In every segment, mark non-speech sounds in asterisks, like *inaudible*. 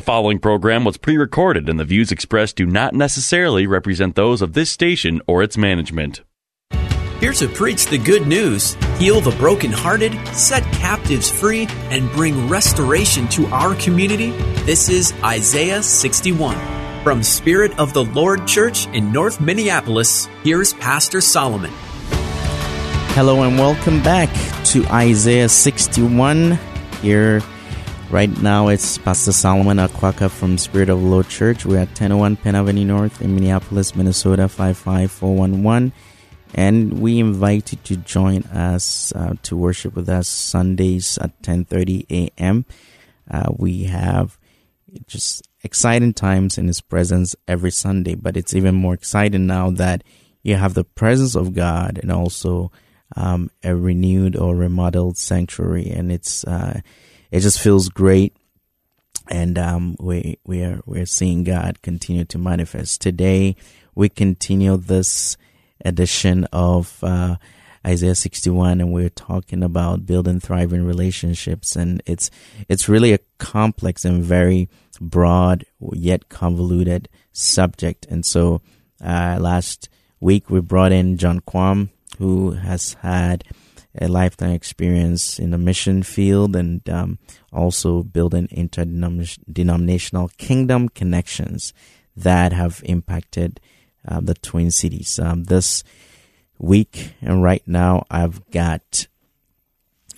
The following program was pre recorded, and the views expressed do not necessarily represent those of this station or its management. Here to preach the good news, heal the brokenhearted, set captives free, and bring restoration to our community, this is Isaiah 61. From Spirit of the Lord Church in North Minneapolis, here's Pastor Solomon. Hello and welcome back to Isaiah 61. Here, right now, it's Pastor Solomon Akwaka from Spirit of Lord Church. We're at 1001 Penn Avenue North in Minneapolis, Minnesota 55411. And we invite you to join us uh, to worship with us Sundays at 10:30 a.m. Uh, we have just exciting times in His presence every Sunday, but it's even more exciting now that you have the presence of God and also um, a renewed or remodeled sanctuary, and it's uh, it just feels great. And um, we we are we're seeing God continue to manifest. Today we continue this edition of uh, Isaiah 61, and we're talking about building thriving relationships, and it's it's really a complex and very broad yet convoluted subject. And so, uh, last week we brought in John Quam, who has had a lifetime experience in the mission field and um, also building interdenominational kingdom connections that have impacted uh, the Twin Cities. Um, this week and right now, I've got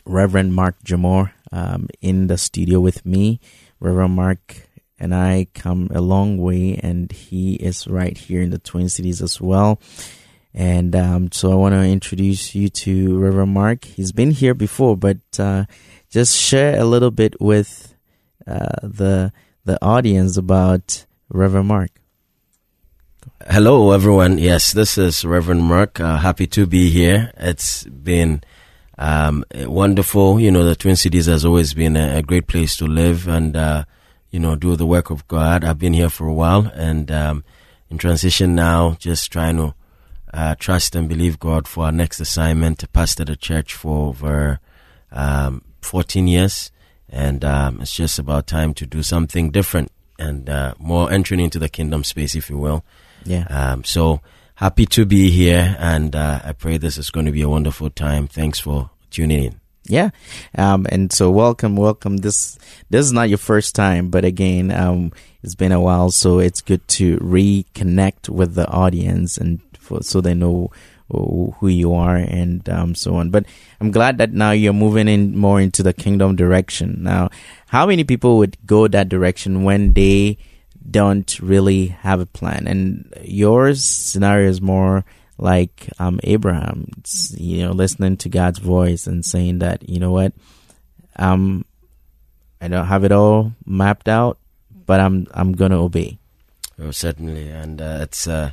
Reverend Mark Jamor um, in the studio with me. Reverend Mark and I come a long way, and he is right here in the Twin Cities as well. And um, so I want to introduce you to Reverend Mark. He's been here before, but uh, just share a little bit with uh, the the audience about Reverend Mark. Hello, everyone. Yes, this is Reverend Mark. Uh, happy to be here. It's been um, wonderful. You know, the Twin Cities has always been a, a great place to live and, uh, you know, do the work of God. I've been here for a while and um, in transition now, just trying to uh, trust and believe God for our next assignment to pastor the church for over um, 14 years. And um, it's just about time to do something different and uh, more entering into the kingdom space, if you will. Yeah. Um, so happy to be here, and uh, I pray this is going to be a wonderful time. Thanks for tuning in. Yeah, um, and so welcome, welcome. This this is not your first time, but again, um, it's been a while, so it's good to reconnect with the audience and for, so they know who you are and um, so on. But I'm glad that now you're moving in more into the kingdom direction. Now, how many people would go that direction when they don't really have a plan. And your scenario is more like um, Abraham, it's, you know, listening to God's voice and saying that, you know what, um, I don't have it all mapped out, but I'm I'm gonna obey. Oh, certainly, and uh, it's uh,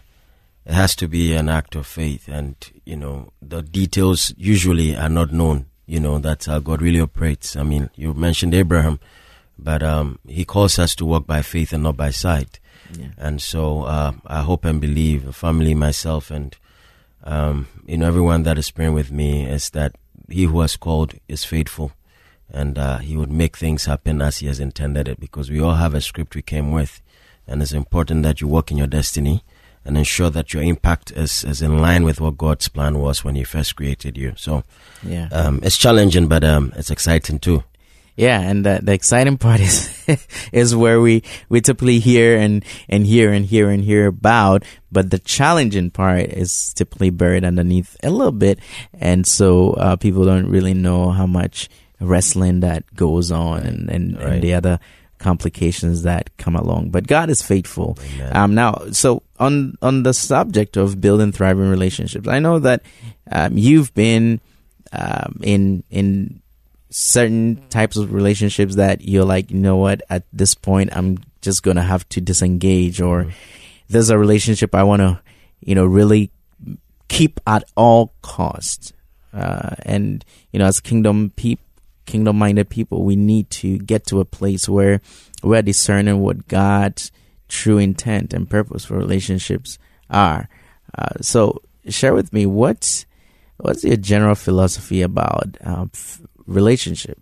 it has to be an act of faith, and you know the details usually are not known. You know that's how God really operates. I mean, you mentioned Abraham but um, he calls us to walk by faith and not by sight. Yeah. And so uh, I hope and believe, family, myself, and um, you know everyone that is praying with me is that he who has called is faithful, and uh, he would make things happen as he has intended it. Because we all have a script we came with, and it's important that you walk in your destiny and ensure that your impact is, is in line with what God's plan was when He first created you. So, yeah, um, it's challenging, but um, it's exciting too. Yeah, and the, the exciting *laughs* part is is where we we typically hear and and hear and hear and hear about, but the challenging part is typically buried underneath a little bit, and so uh, people don't really know how much wrestling that goes on and and, right. and the other complications that come along. But God is faithful. Um, now, so on on the subject of building thriving relationships, I know that um, you've been um, in in certain types of relationships that you're like, you know what, at this point, I'm just going to have to disengage, or mm-hmm. there's a relationship I want to, you know, really keep at all costs. Uh, and, you know, as kingdom people, kingdom minded people, we need to get to a place where we're discerning what God's true intent and purpose for relationships are. Uh, so, share with me what's what's your general philosophy about uh, f- relationship?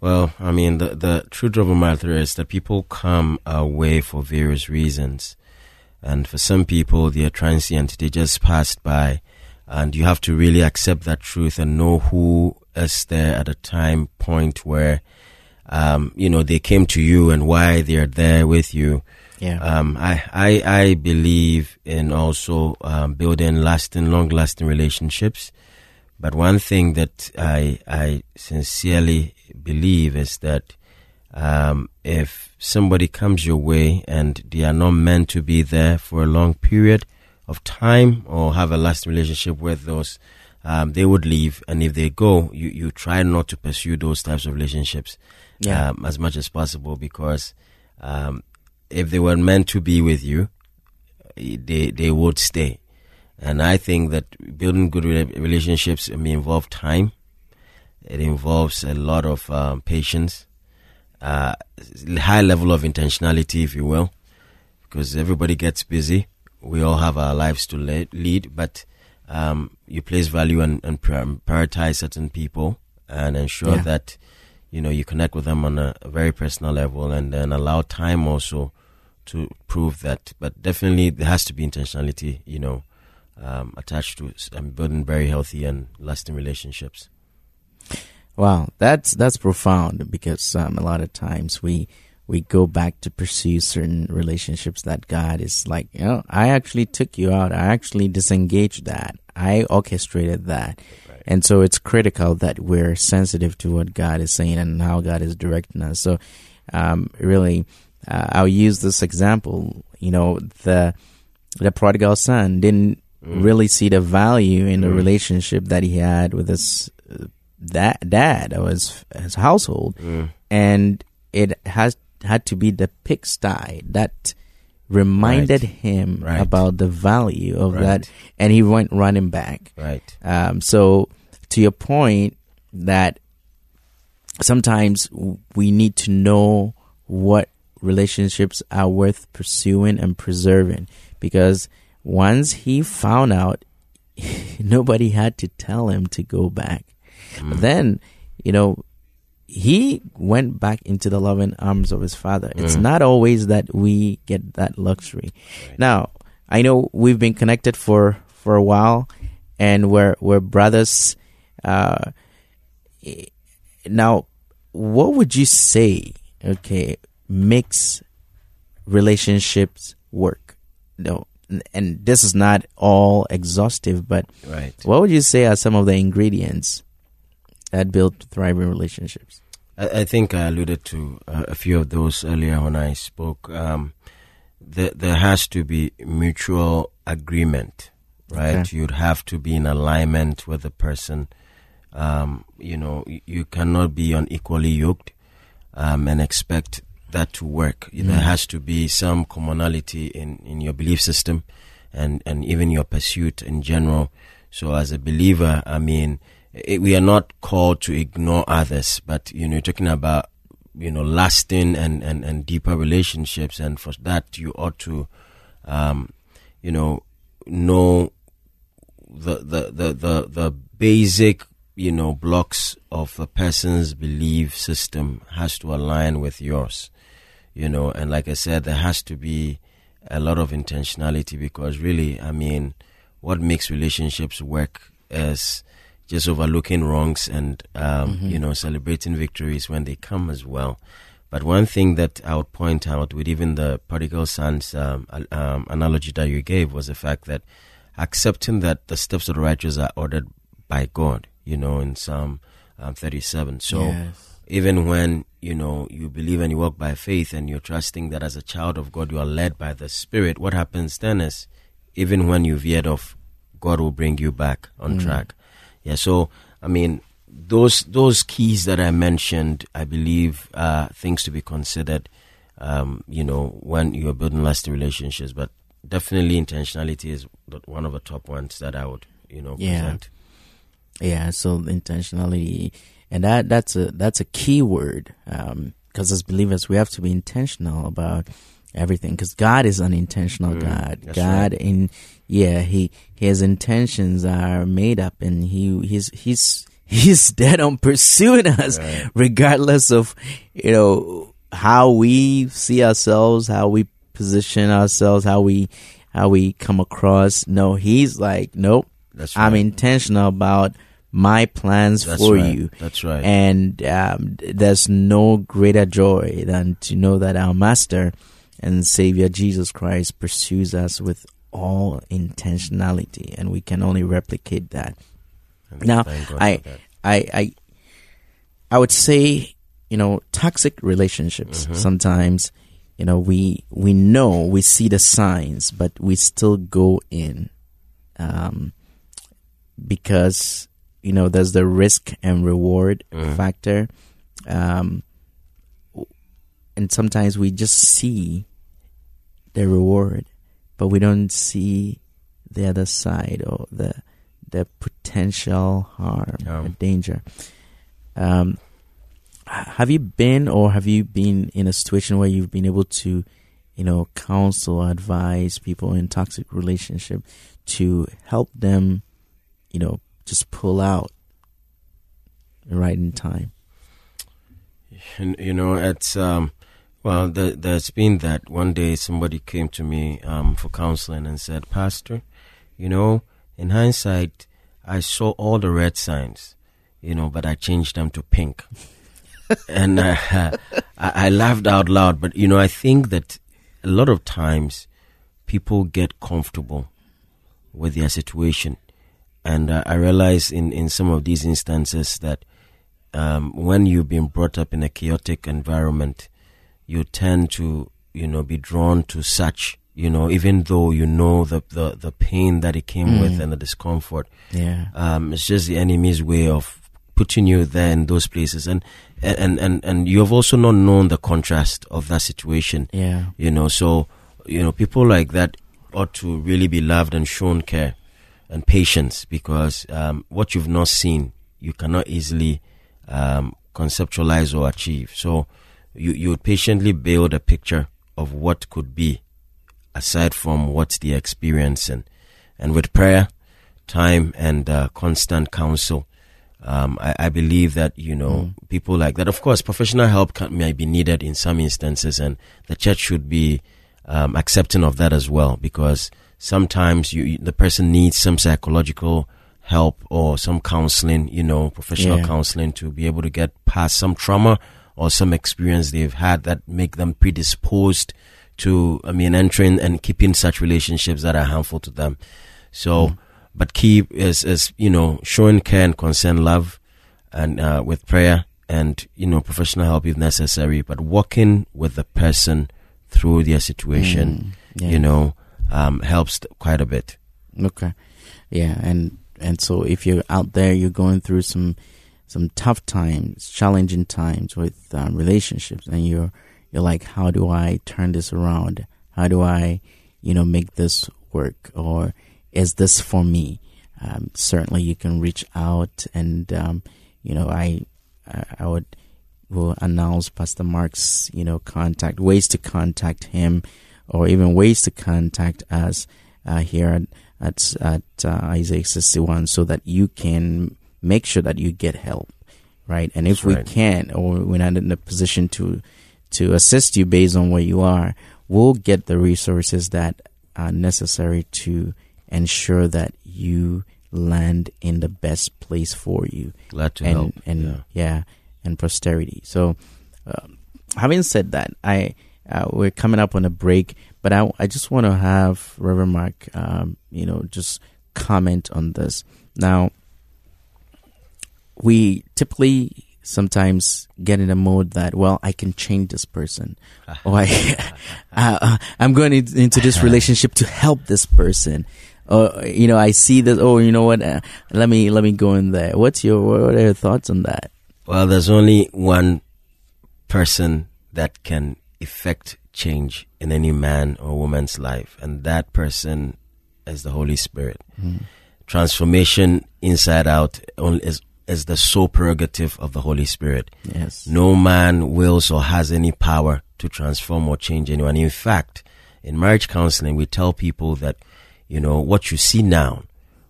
Well, I mean, the the truth of the matter is that people come away for various reasons, and for some people, they are transient; they just passed by, and you have to really accept that truth and know who is there at a time point where, um, you know, they came to you and why they are there with you. Yeah. Um, I, I, I believe in also um, building lasting, long lasting relationships. But one thing that I, I sincerely believe is that um, if somebody comes your way and they are not meant to be there for a long period of time or have a lasting relationship with those, um, they would leave. And if they go, you, you try not to pursue those types of relationships yeah. um, as much as possible because um, if they were meant to be with you, they they would stay. And I think that building good relationships may involve time. It involves a lot of um, patience, uh, high level of intentionality, if you will, because everybody gets busy. We all have our lives to lead, but um, you place value and, and, prioritize certain people and ensure yeah. that you know you connect with them on a, a very personal level, and then allow time also to prove that. But definitely, there has to be intentionality, you know, um, attached to um, building very healthy and lasting relationships. Wow, that's that's profound because um, a lot of times we we go back to pursue certain relationships that God is like, you know, I actually took you out. I actually disengaged that. I orchestrated that. Right. And so it's critical that we're sensitive to what God is saying and how God is directing us. So, um, really, uh, I'll use this example. You know, the the prodigal son didn't mm. really see the value in the mm. relationship that he had with his uh, that dad or his his household, mm. and it has had to be the pigsty that reminded right. him right. about the value of right. that, and he went running back. Right. Um, so, to your point, that sometimes we need to know what relationships are worth pursuing and preserving because once he found out *laughs* nobody had to tell him to go back mm. then you know he went back into the loving arms of his father mm. it's not always that we get that luxury right. now i know we've been connected for for a while and we're we're brothers uh now what would you say okay makes relationships work. No, and this is not all exhaustive, but right. what would you say are some of the ingredients that build thriving relationships? I, I think I alluded to uh, a few of those earlier when I spoke. Um, there, there has to be mutual agreement, right? Okay. You'd have to be in alignment with the person. Um, you know, you cannot be unequally yoked um, and expect that to work. Mm. There has to be some commonality in, in your belief system and, and even your pursuit in general. So as a believer, I mean, it, we are not called to ignore others, but, you know, you're talking about, you know, lasting and, and, and deeper relationships. And for that, you ought to, um, you know, know the, the, the, the, the basic you know blocks of a person's belief system has to align with yours you know, and like I said, there has to be a lot of intentionality because really, I mean, what makes relationships work is just overlooking wrongs and, um, mm-hmm. you know, celebrating victories when they come as well. But one thing that I would point out with even the prodigal son's um, um, analogy that you gave was the fact that accepting that the steps of the righteous are ordered by God, you know, in Psalm um, 37. So yes even when you know you believe and you walk by faith and you're trusting that as a child of God you are led by the Spirit, what happens then is even when you veered off, God will bring you back on mm. track. Yeah, so I mean those those keys that I mentioned, I believe, are things to be considered. Um, you know, when you're building lasting relationships, but definitely intentionality is one of the top ones that I would, you know, Yeah. present. Yeah, so intentionality, and that that's a that's a key word because as believers we have to be intentional about everything because God is an intentional God. Mm, that's God in yeah he his intentions are made up and he he's he's *laughs* he's dead on pursuing us regardless of you know how we see ourselves, how we position ourselves, how we how we come across. No, he's like nope. That's I'm intentional about my plans That's for right. you. That's right. And um, there's no greater joy than to know that our Master and Savior Jesus Christ pursues us with all intentionality, and we can only replicate that. Now, I, that. I, I, I would say, you know, toxic relationships. Mm-hmm. Sometimes, you know, we we know we see the signs, but we still go in, um, because you know there's the risk and reward Mm. factor, um, and sometimes we just see the reward, but we don't see the other side or the the potential harm, Yeah. the danger. Um, have you been or have you been in a situation where you've been able to, you know, counsel advise people in toxic relationship to help them, you know, just pull out right in time? And, you know, it's um, well, the, there's been that one day somebody came to me um, for counseling and said, Pastor, you know, in hindsight, I saw all the red signs, you know, but I changed them to pink. *laughs* and uh, I, I laughed out loud. But you know, I think that a lot of times people get comfortable with their situation, and uh, I realize in in some of these instances that um, when you've been brought up in a chaotic environment, you tend to, you know, be drawn to such, you know, even though you know the the, the pain that it came with and the discomfort. Yeah. Um, it's just the enemy's way of putting you there in those places, and and and and you have also not known the contrast of that situation. Yeah. You know, so you know, people like that ought to really be loved and shown care and patience because um, what you've not seen, you cannot easily um, conceptualize or achieve. So you you would patiently build a picture of what could be, aside from what the experience and and with prayer, time, and uh, constant counsel. Um, I, I believe that you know people like that. Of course, professional help can, may be needed in some instances, and the church should be um, accepting of that as well. Because sometimes you, the person needs some psychological help or some counseling, you know, professional Yeah. counseling to be able to get past some trauma or some experience they've had that make them predisposed to, I mean, entering and keeping such relationships that are harmful to them. So, but key is, is, you know, showing care and concern, love, and uh, with prayer and, you know, professional help if necessary, but working with the person through their situation, yeah. you know, um, helps quite a bit. Okay. Yeah, and and so if you're out there, you're going through some some tough times, challenging times with um, relationships, and you're you're like, how do I turn this around? How do I, you know, make this work? Or is this for me? Um, certainly, you can reach out, and um, you know, I I, would will announce Pastor Mark's, you know, contact ways to contact him, or even ways to contact us uh, here at at, at uh, Isaiah 61, so that you can make sure that you get help, right? And if That's we right. can't, or we're not in a position to to assist you based on where you are, we'll get the resources that are necessary to ensure that you land in the best place for you Glad to and help. and yeah. yeah. and posterity. So, um, having said that, I uh, we're coming up on a break, but I I just want to have Reverend Mark, um, you know, just comment on this. Now, we typically sometimes get in a mode that well I can change this person *laughs* or I, *laughs* uh, I'm going into this *laughs* relationship to help this person Oh, you know, I see this. Oh, you know what? Uh, let me let me go in there. What's your what are your thoughts on that? Well, there's only one person that can effect change in any man or woman's life, and that person is the Holy Spirit. Mm. Transformation inside out only is is the sole prerogative of the Holy Spirit. Yes. No man wills or has any power to transform or change anyone. In fact, in marriage counseling, we tell people that, you know, what you see now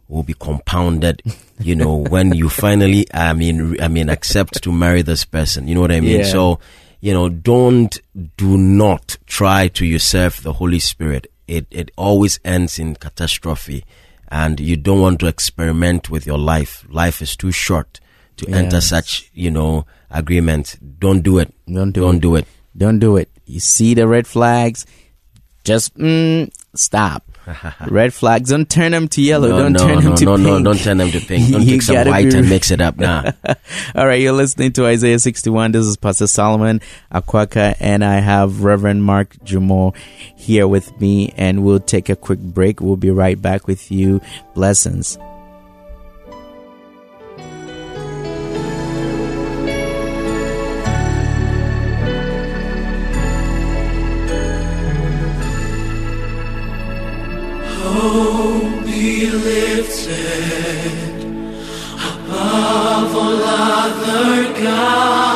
will be compounded, you know, when you *laughs* finally, I mean, I mean, accept to marry this person. You know what I mean? Yeah. So, you know, don't, do not try to usurp the Holy Spirit. It, it always ends in catastrophe and you don't want to experiment with your life. Life is too short to yes. enter such, you know, agreements. Don't do it. Don't do don't it. do it. Don't do it. You see the red flags, just mm, stop. Red flags. Don't turn them to yellow. No, don't no, turn them no, to no, pink. No, don't turn them to pink. *laughs* Don't You take some white be- and mix it up. Nah. *laughs* All right, you're listening to Isaiah 61. This is Pastor Solomon Akwaka, and I have Reverend Mark Jumo here with me, and we'll take a quick break. We'll be right back with you. Blessings. Father God.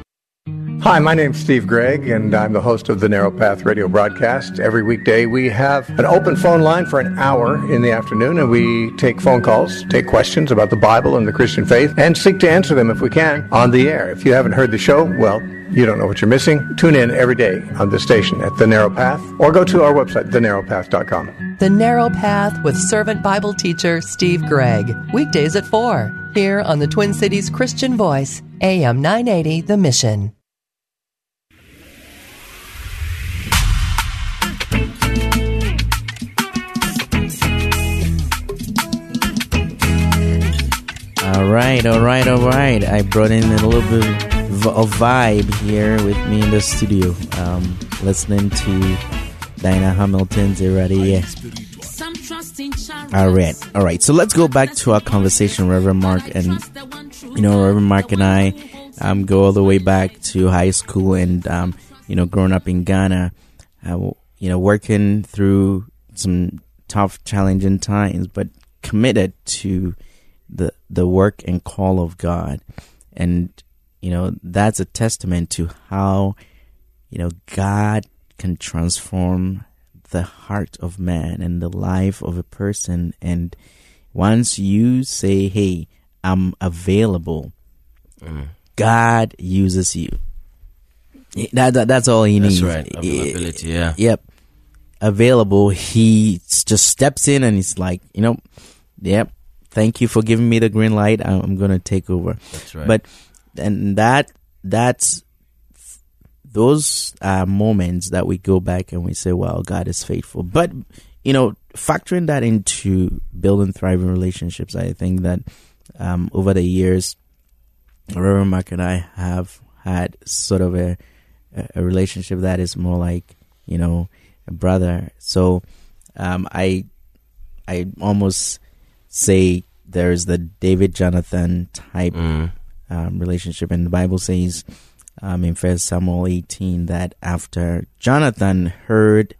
Hi, my name's Steve Gregg, and I'm the host of the Narrow Path radio broadcast. Every weekday, we have an open phone line for an hour in the afternoon, and we take phone calls, take questions about the Bible and the Christian faith, and seek to answer them if we can on the air. If you haven't heard the show, well, you don't know what you're missing. Tune in every day on this station at The Narrow Path, or go to our website, thenarrowpath.com. The Narrow Path with Servant Bible Teacher Steve Gregg. Weekdays at 4, here on the Twin Cities Christian Voice, AM 980, The Mission. All right, all right, all right. I brought in a little bit of vibe here with me in the studio, um, listening to Diana Hamilton's Irradier. All right, all right. So let's go back to our conversation, Reverend Mark, and you know, Reverend Mark and I um, go all the way back to high school, and um, you know, growing up in Ghana, uh, you know, working through some tough, challenging times, but committed to the the work and call of God, and you know that's a testament to how you know God can transform the heart of man and the life of a person. And once you say, "Hey, I'm available," Mm. God uses you. That, that that's all he That's needs. right. Availability, yeah. Yep. Available. He just steps in and he's like, you know, yep. Thank you for giving me the green light. I'm, I'm gonna take over. That's right. But and that that's those are moments that we go back and we say, "Well, God is faithful." But you know, factoring that into building thriving relationships, I think that um, over the years, Reverend Mark and I have had sort of a a relationship that is more like you know a brother. So um, I I almost say there's the David Jonathan type Mm. um, relationship, and the Bible says um, in First Samuel 18 that after Jonathan heard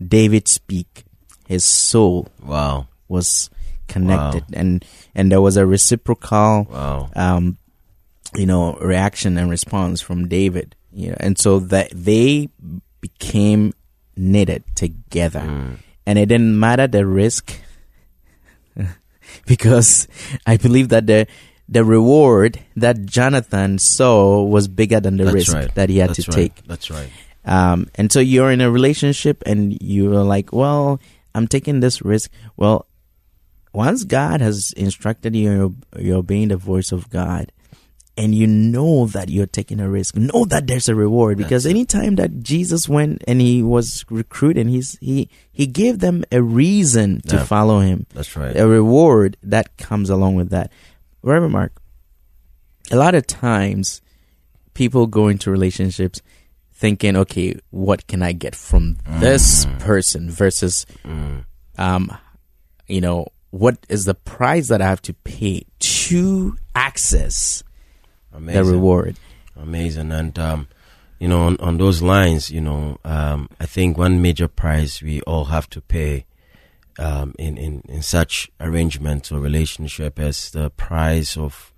David speak, his soul Wow. was connected, and and there was a reciprocal Wow. um, you know, reaction and response from David. You know, and so that they became knitted together, and it didn't matter the risk, *laughs* because I believe that the the reward that Jonathan saw was bigger than the That's risk right. that he had That's to right. take. That's right. Um, and so you're in a relationship and you're like, well, I'm taking this risk. Well, once God has instructed you, you're, you're obeying the voice of God and you know that you're taking a risk, know that there's a reward because anytime that Jesus went and he was recruiting, he's he he gave them a reason to Yeah. follow him. That's right. A reward that comes along with that. Remember, Mark, a lot of times people go into relationships thinking, okay, what can I get from this Mm. person versus um you know, what is the price that I have to pay to access Amazing. the reward? Amazing. And, um, you know, on, on those lines, you know, um, I think one major price we all have to pay um, in, in, in such arrangement or relationship is the price of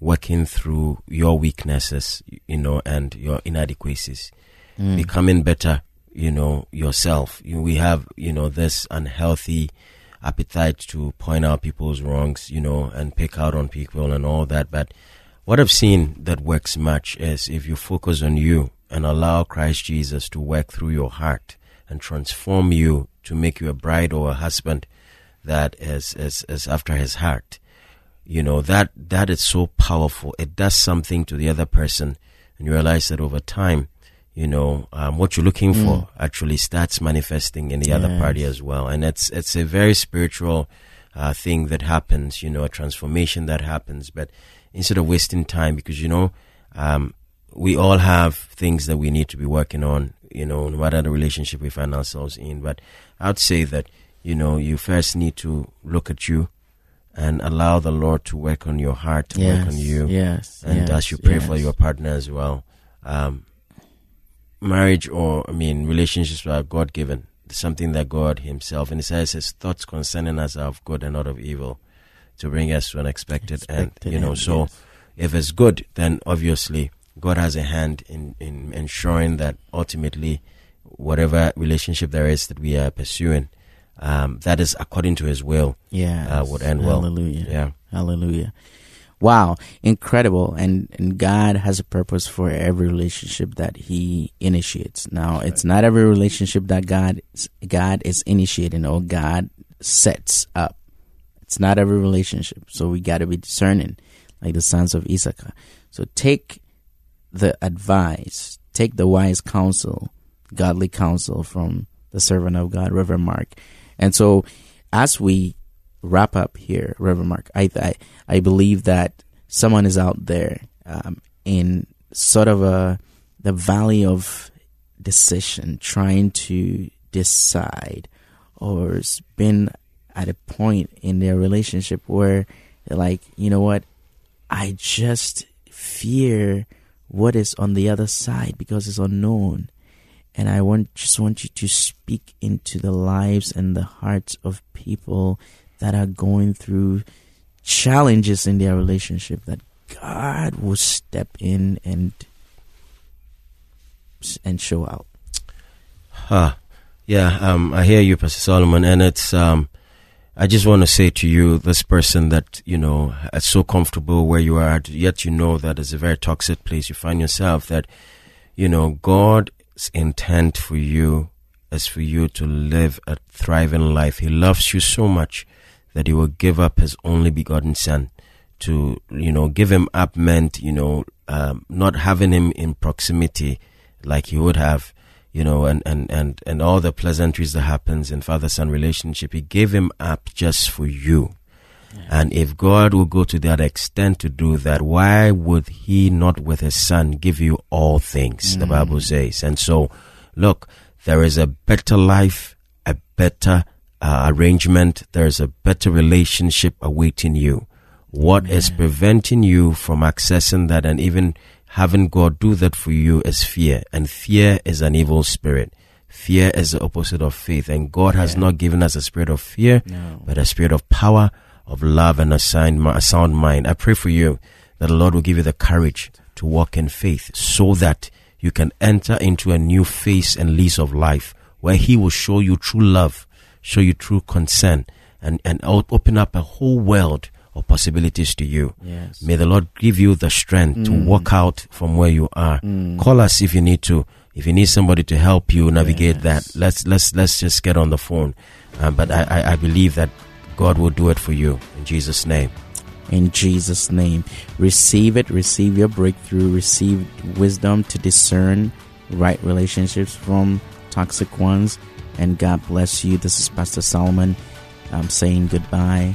working through your weaknesses, you know, and your inadequacies, Mm. becoming better, you know, yourself. You, we have, you know, this unhealthy appetite to point out people's wrongs, you know, and pick out on people and all that. But what I've seen that works much is if you focus on you and allow Christ Jesus to work through your heart and transform you to make you a bride or a husband that is, is, is after his heart. You know, that, that is so powerful. It does something to the other person and you realize that over time, you know, um, what you're looking for actually starts manifesting in the other party as well. And it's, it's a very spiritual, uh, thing that happens, you know, a transformation that happens. But instead of wasting time, because, you know, um, we all have things that we need to be working on, you know, no matter the relationship we find ourselves in. But I'd say that, you know, you first need to look at you and allow the Lord to work on your heart, to work on you. yes, And yes, as you pray for your partner as well. Um, marriage or, I mean, relationships are God given. Something that God Himself, and He says His thoughts concerning us are of good and not of evil to bring us to an expected, end. You know, end, so yes. if it's good, then obviously God has a hand in, in ensuring that ultimately whatever relationship there is that we are pursuing, um, that is according to His will, Yeah, uh, would end well. Hallelujah. Yeah. Hallelujah. Wow, incredible. And and God has a purpose for every relationship that he initiates. Now, it's not every relationship that God God is initiating or God sets up. It's not every relationship. So we got to be discerning like the sons of Issachar. So take the advice, take the wise counsel, godly counsel from the servant of God, Reverend Mark. And so as we wrap up here, Reverend Mark, I I, I believe that someone is out there um, in sort of a the valley of decision, trying to decide, or has been at a point in their relationship where like, you know what, I just fear what is on the other side because it's unknown and I want just want you to speak into the lives and the hearts of people that are going through challenges in their relationship that God will step in and and show out. Huh. Yeah, um, I hear you, Pastor Solomon, and it's um, I just want to say to you, this person that you know is so comfortable where you are, yet you know that it's a very toxic place you find yourself. That you know God's intent for you is for you to live a thriving life. He loves you so much that He will give up His only begotten Son. To you know, give Him up meant you know um, not having Him in proximity like He would have you know, and, and, and, and all the pleasantries that happens in father-son relationship. He gave him up just for you. And if God will go to that extent to do that, why would he not with his son give you all things? The Bible says. And so, look, there is a better life, a better uh, arrangement. There is a better relationship awaiting you. What is preventing you from accessing that and even having God do that for you is fear. And fear is an evil spirit. Fear is the opposite of faith. And God has not given us a spirit of fear, but a spirit of power, of love, and a sound, a sound mind. I pray for you that the Lord will give you the courage to walk in faith so that you can enter into a new phase and lease of life where He will show you true love, show you true concern, and, and open up a whole world of possibilities to you. Yes. May the Lord give you the strength to mm. walk out from where you are. Mm. Call us if you need to. if you need somebody to help you navigate that, let's let's let's just get on the phone. Uh, but I, I, I believe that God will do it for you in Jesus' name. In Jesus' name, receive it. Receive your breakthrough. Receive wisdom to discern right relationships from toxic ones. And God bless you. This is Pastor Solomon. I'm saying goodbye